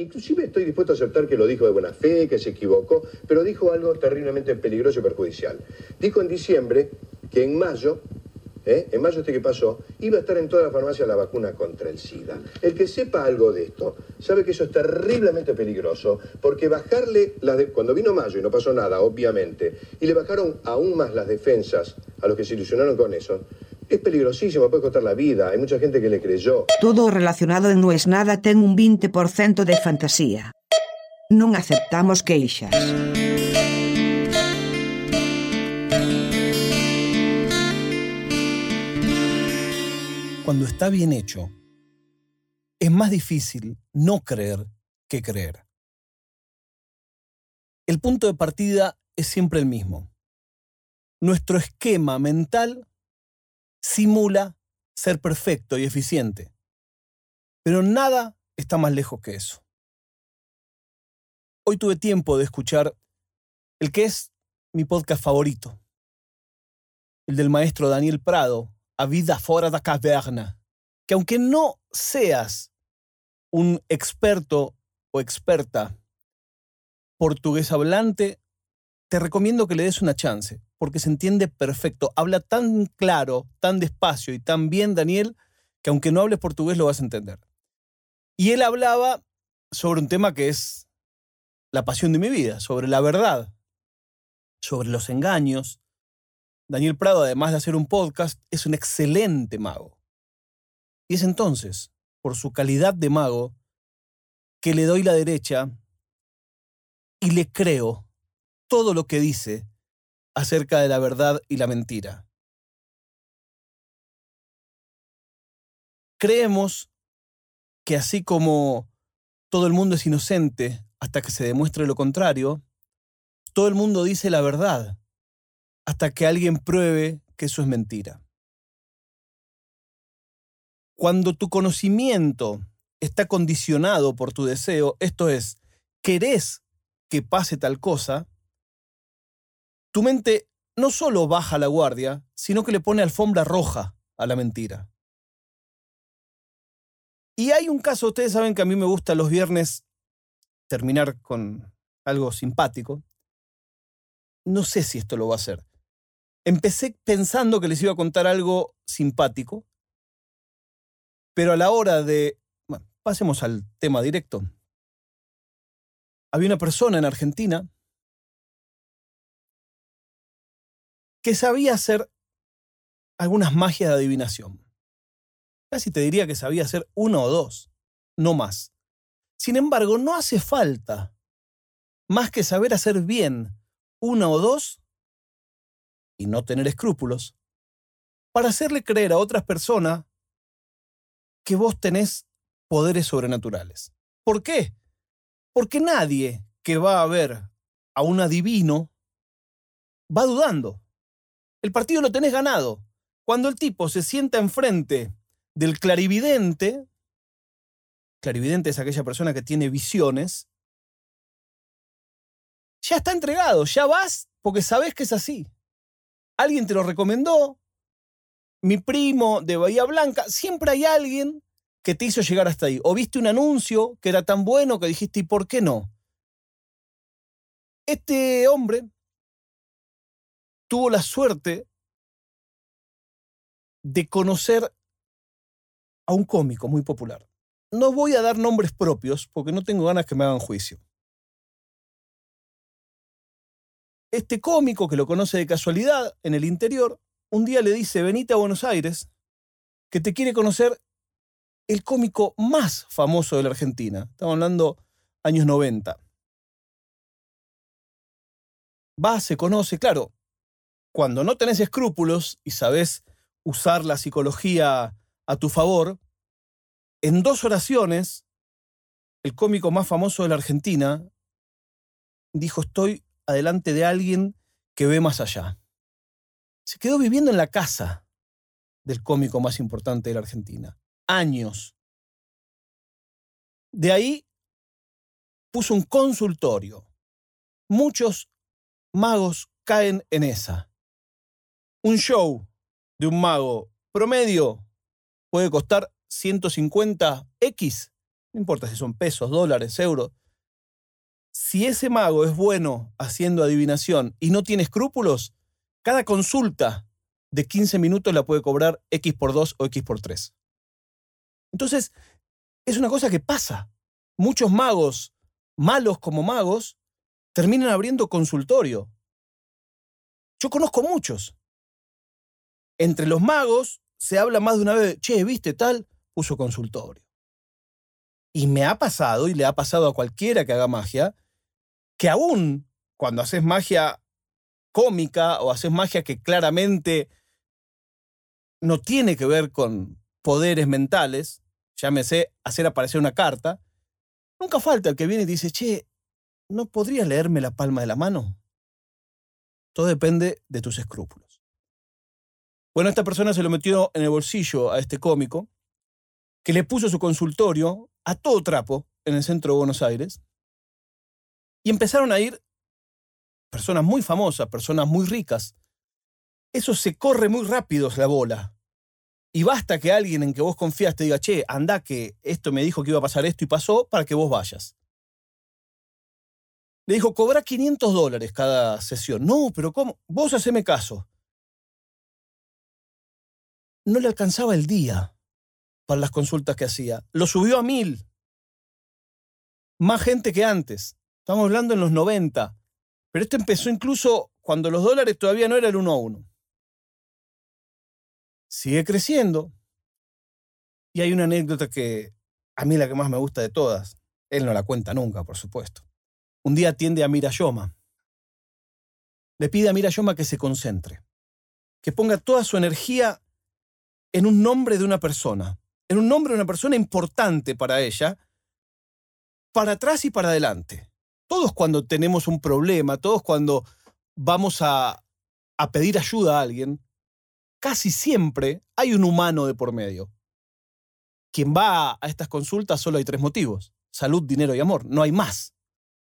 Inclusive estoy dispuesto a aceptar que lo dijo de buena fe, que se equivocó, pero dijo algo terriblemente peligroso y perjudicial. Dijo en diciembre que en mayo ¿eh? en mayo este que pasó, iba a estar en toda la farmacia la vacuna contra el SIDA. El que sepa algo de esto, sabe que eso es terriblemente peligroso, porque bajarle, las de... cuando vino mayo y no pasó nada, obviamente, y le bajaron aún más las defensas a los que se ilusionaron con eso, es peligrosísimo, puede costar la vida, hay mucha gente que le creyó. Todo relacionado en No es Nada ten un 20% de fantasía. Non aceptamos queixas. cuando está bien hecho, es más difícil no creer que creer. El punto de partida es siempre el mismo. Nuestro esquema mental simula ser perfecto y eficiente, pero nada está más lejos que eso. Hoy tuve tiempo de escuchar el que es mi podcast favorito, el del maestro Daniel Prado, a vida fuera de caverna, que aunque no seas un experto o experta portugués hablante, te recomiendo que le des una chance, porque se entiende perfecto. Habla tan claro, tan despacio y tan bien, Daniel, que aunque no hables portugués lo vas a entender. Y él hablaba sobre un tema que es la pasión de mi vida, sobre la verdad, sobre los engaños, Daniel Prado, además de hacer un podcast, es un excelente mago. Y es entonces, por su calidad de mago, que le doy la derecha y le creo todo lo que dice acerca de la verdad y la mentira. Creemos que así como todo el mundo es inocente hasta que se demuestre lo contrario, todo el mundo dice la verdad hasta que alguien pruebe que eso es mentira. Cuando tu conocimiento está condicionado por tu deseo, esto es, querés que pase tal cosa, tu mente no solo baja la guardia, sino que le pone alfombra roja a la mentira. Y hay un caso, ustedes saben que a mí me gusta los viernes terminar con algo simpático. No sé si esto lo va a hacer. Empecé pensando que les iba a contar algo simpático, pero a la hora de... Pasemos al tema directo. Había una persona en Argentina que sabía hacer algunas magias de adivinación. Casi te diría que sabía hacer uno o dos, no más. Sin embargo, no hace falta más que saber hacer bien uno o dos y no tener escrúpulos, para hacerle creer a otras personas que vos tenés poderes sobrenaturales. ¿Por qué? Porque nadie que va a ver a un adivino va dudando. El partido lo tenés ganado. Cuando el tipo se sienta enfrente del clarividente, clarividente es aquella persona que tiene visiones, ya está entregado, ya vas porque sabes que es así alguien te lo recomendó, mi primo de Bahía Blanca, siempre hay alguien que te hizo llegar hasta ahí. O viste un anuncio que era tan bueno que dijiste, ¿y por qué no? Este hombre tuvo la suerte de conocer a un cómico muy popular. No voy a dar nombres propios porque no tengo ganas que me hagan juicio. Este cómico, que lo conoce de casualidad en el interior, un día le dice, venite a Buenos Aires, que te quiere conocer el cómico más famoso de la Argentina. Estamos hablando años 90. Va, se conoce, claro, cuando no tenés escrúpulos y sabés usar la psicología a tu favor, en dos oraciones, el cómico más famoso de la Argentina dijo, estoy adelante de alguien que ve más allá. Se quedó viviendo en la casa del cómico más importante de la Argentina. Años. De ahí puso un consultorio. Muchos magos caen en esa. Un show de un mago promedio puede costar 150 X no importa si son pesos, dólares, euros, si ese mago es bueno haciendo adivinación y no tiene escrúpulos, cada consulta de 15 minutos la puede cobrar X por 2 o X por 3. Entonces, es una cosa que pasa. Muchos magos, malos como magos, terminan abriendo consultorio. Yo conozco muchos. Entre los magos se habla más de una vez, che, viste tal, puso consultorio. Y me ha pasado, y le ha pasado a cualquiera que haga magia, que aún cuando haces magia cómica o haces magia que claramente no tiene que ver con poderes mentales, llámese hacer aparecer una carta, nunca falta el que viene y dice, che, ¿no podrías leerme la palma de la mano? Todo depende de tus escrúpulos. Bueno, esta persona se lo metió en el bolsillo a este cómico, que le puso su consultorio a todo trapo en el centro de Buenos Aires, y empezaron a ir personas muy famosas, personas muy ricas. Eso se corre muy rápido la bola. Y basta que alguien en que vos confías te diga, che, anda que esto me dijo que iba a pasar esto y pasó para que vos vayas. Le dijo, cobra 500 dólares cada sesión. No, pero ¿cómo? Vos haceme caso. No le alcanzaba el día para las consultas que hacía. Lo subió a mil. Más gente que antes. Estamos hablando en los 90. Pero esto empezó incluso cuando los dólares todavía no eran el uno a uno sigue creciendo. Y hay una anécdota que a mí la que más me gusta de todas. Él no la cuenta nunca, por supuesto. Un día atiende a Mirayoma. Le pide a Mirayoma que se concentre, que ponga toda su energía en un nombre de una persona, en un nombre de una persona importante para ella, para atrás y para adelante. Todos cuando tenemos un problema, todos cuando vamos a, a pedir ayuda a alguien, casi siempre hay un humano de por medio. Quien va a estas consultas solo hay tres motivos. Salud, dinero y amor. No hay más.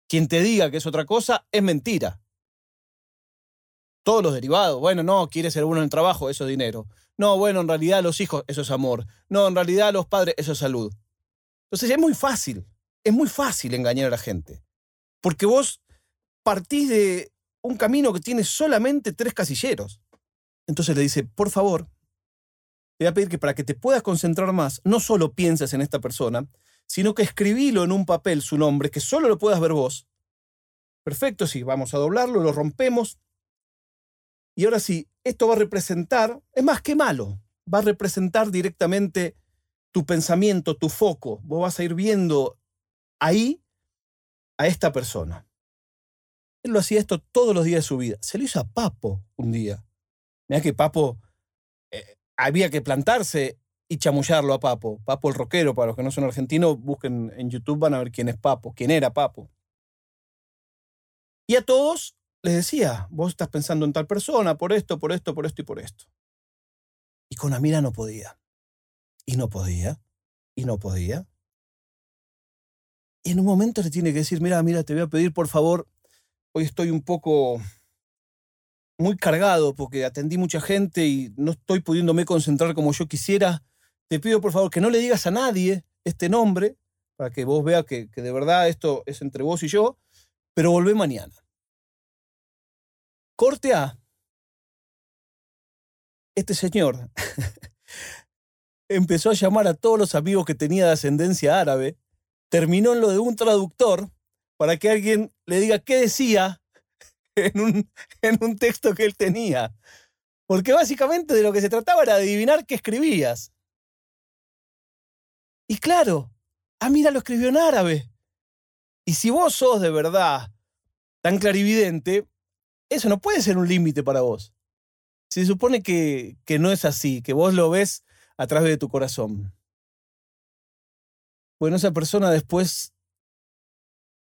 Quien te diga que es otra cosa es mentira. Todos los derivados. Bueno, no, quiere ser uno en el trabajo, eso es dinero. No, bueno, en realidad los hijos, eso es amor. No, en realidad los padres, eso es salud. Entonces es muy fácil, es muy fácil engañar a la gente. Porque vos partís de un camino que tiene solamente tres casilleros. Entonces le dice, por favor, te voy a pedir que para que te puedas concentrar más, no solo pienses en esta persona, sino que escribilo en un papel su nombre, que solo lo puedas ver vos. Perfecto, sí, vamos a doblarlo, lo rompemos. Y ahora sí, esto va a representar, es más que malo, va a representar directamente tu pensamiento, tu foco. Vos vas a ir viendo ahí a esta persona. Él lo hacía esto todos los días de su vida. Se lo hizo a Papo un día. Mira que Papo, eh, había que plantarse y chamullarlo a Papo. Papo el rockero, para los que no son argentinos, busquen en YouTube, van a ver quién es Papo, quién era Papo. Y a todos les decía, vos estás pensando en tal persona, por esto, por esto, por esto y por esto. Y con Amira no podía. Y no podía. Y no podía. Y en un momento le tiene que decir, mira, mira, te voy a pedir por favor, hoy estoy un poco muy cargado porque atendí mucha gente y no estoy pudiéndome concentrar como yo quisiera. Te pido por favor que no le digas a nadie este nombre para que vos veas que, de verdad esto es entre vos y yo, pero volvé mañana. Corte A. Este señor empezó a llamar a todos los amigos que tenía de ascendencia árabe, terminó en lo de un traductor para que alguien le diga qué decía en un, en un texto que él tenía. Porque básicamente de lo que se trataba era adivinar qué escribías. Y claro, Amira lo escribió en árabe. Y si vos sos de verdad tan clarividente, eso no puede ser un límite para vos. Se supone que, que no es así, que vos lo ves a través de tu corazón. Bueno, esa persona después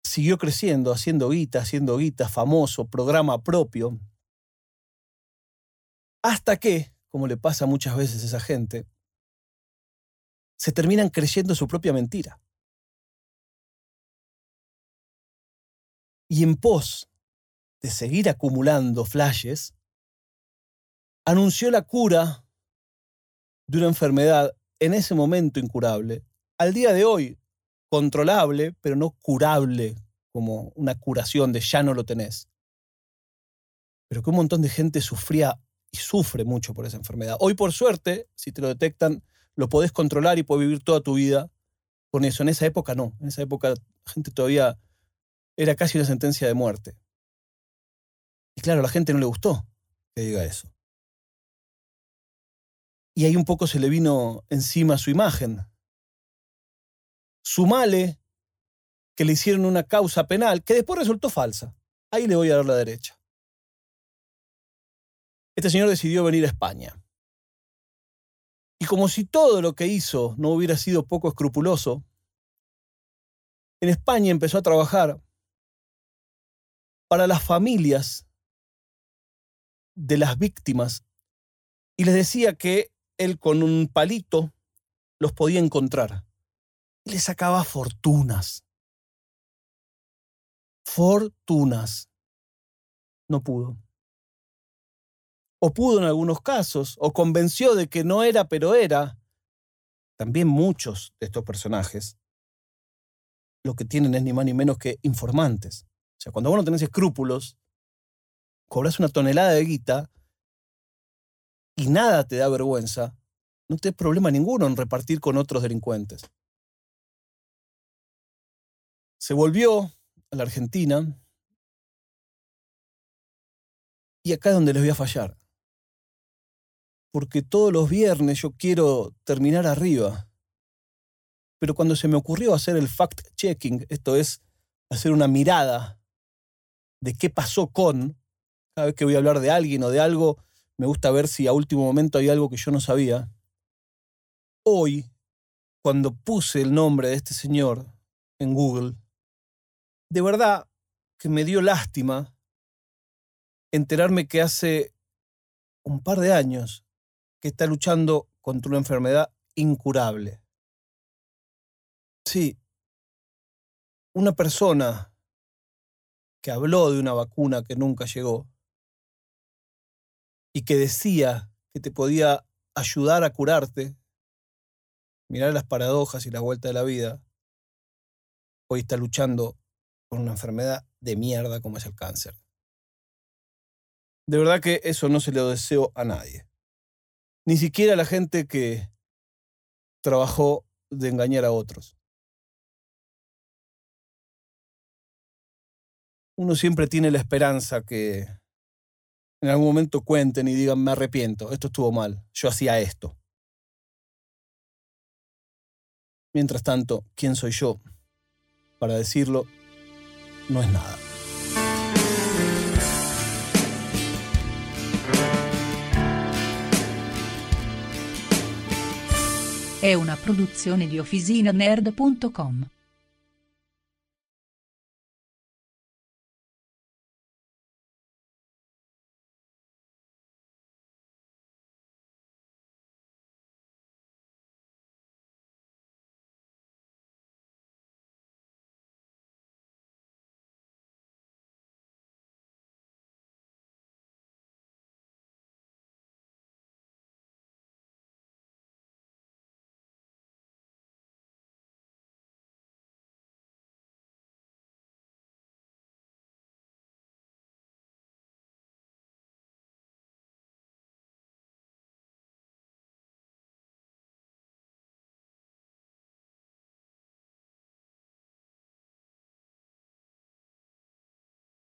siguió creciendo, haciendo guita, haciendo guita, famoso, programa propio, hasta que, como le pasa muchas veces a esa gente, se terminan creyendo su propia mentira. Y en pos de seguir acumulando flashes, anunció la cura de una enfermedad en ese momento incurable. Al día de hoy controlable, pero no curable, como una curación de ya no lo tenés. Pero que un montón de gente sufría y sufre mucho por esa enfermedad. Hoy, por suerte, si te lo detectan, lo podés controlar y podés vivir toda tu vida con eso. En esa época no. En esa época la gente todavía era casi una sentencia de muerte. Y claro, a la gente no le gustó que diga eso. Y ahí un poco se le vino encima su imagen. Sumale que le hicieron una causa penal que después resultó falsa. Ahí le voy a dar la derecha. Este señor decidió venir a España. Y como si todo lo que hizo no hubiera sido poco escrupuloso, en España empezó a trabajar para las familias de las víctimas y les decía que él con un palito los podía encontrar. Y le sacaba fortunas. Fortunas. No pudo. O pudo en algunos casos, o convenció de que no era, pero era. También muchos de estos personajes lo que tienen es ni más ni menos que informantes. O sea, cuando vos no tenés escrúpulos, cobras una tonelada de guita y nada te da vergüenza, no te problema ninguno en repartir con otros delincuentes. Se volvió a la Argentina y acá es donde les voy a fallar. Porque todos los viernes yo quiero terminar arriba. Pero cuando se me ocurrió hacer el fact-checking, esto es hacer una mirada de qué pasó con, cada vez que voy a hablar de alguien o de algo, me gusta ver si a último momento hay algo que yo no sabía. Hoy, cuando puse el nombre de este señor en Google, de verdad que me dio lástima enterarme que hace un par de años que está luchando contra una enfermedad incurable. Sí, una persona que habló de una vacuna que nunca llegó, y que decía que te podía ayudar a curarte, mirar las paradojas y la vuelta de la vida, hoy está luchando con una enfermedad de mierda como es el cáncer. De verdad que eso no se lo deseo a nadie. Ni siquiera a la gente que trabajó de engañar a otros. Uno siempre tiene la esperanza que en algún momento cuenten y digan, me arrepiento, esto estuvo mal, yo hacía esto. Mientras tanto, ¿quién soy yo? Para decirlo, no es nada. Una.